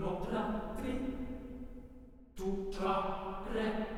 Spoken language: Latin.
Ropra, tri, tu, tra, re,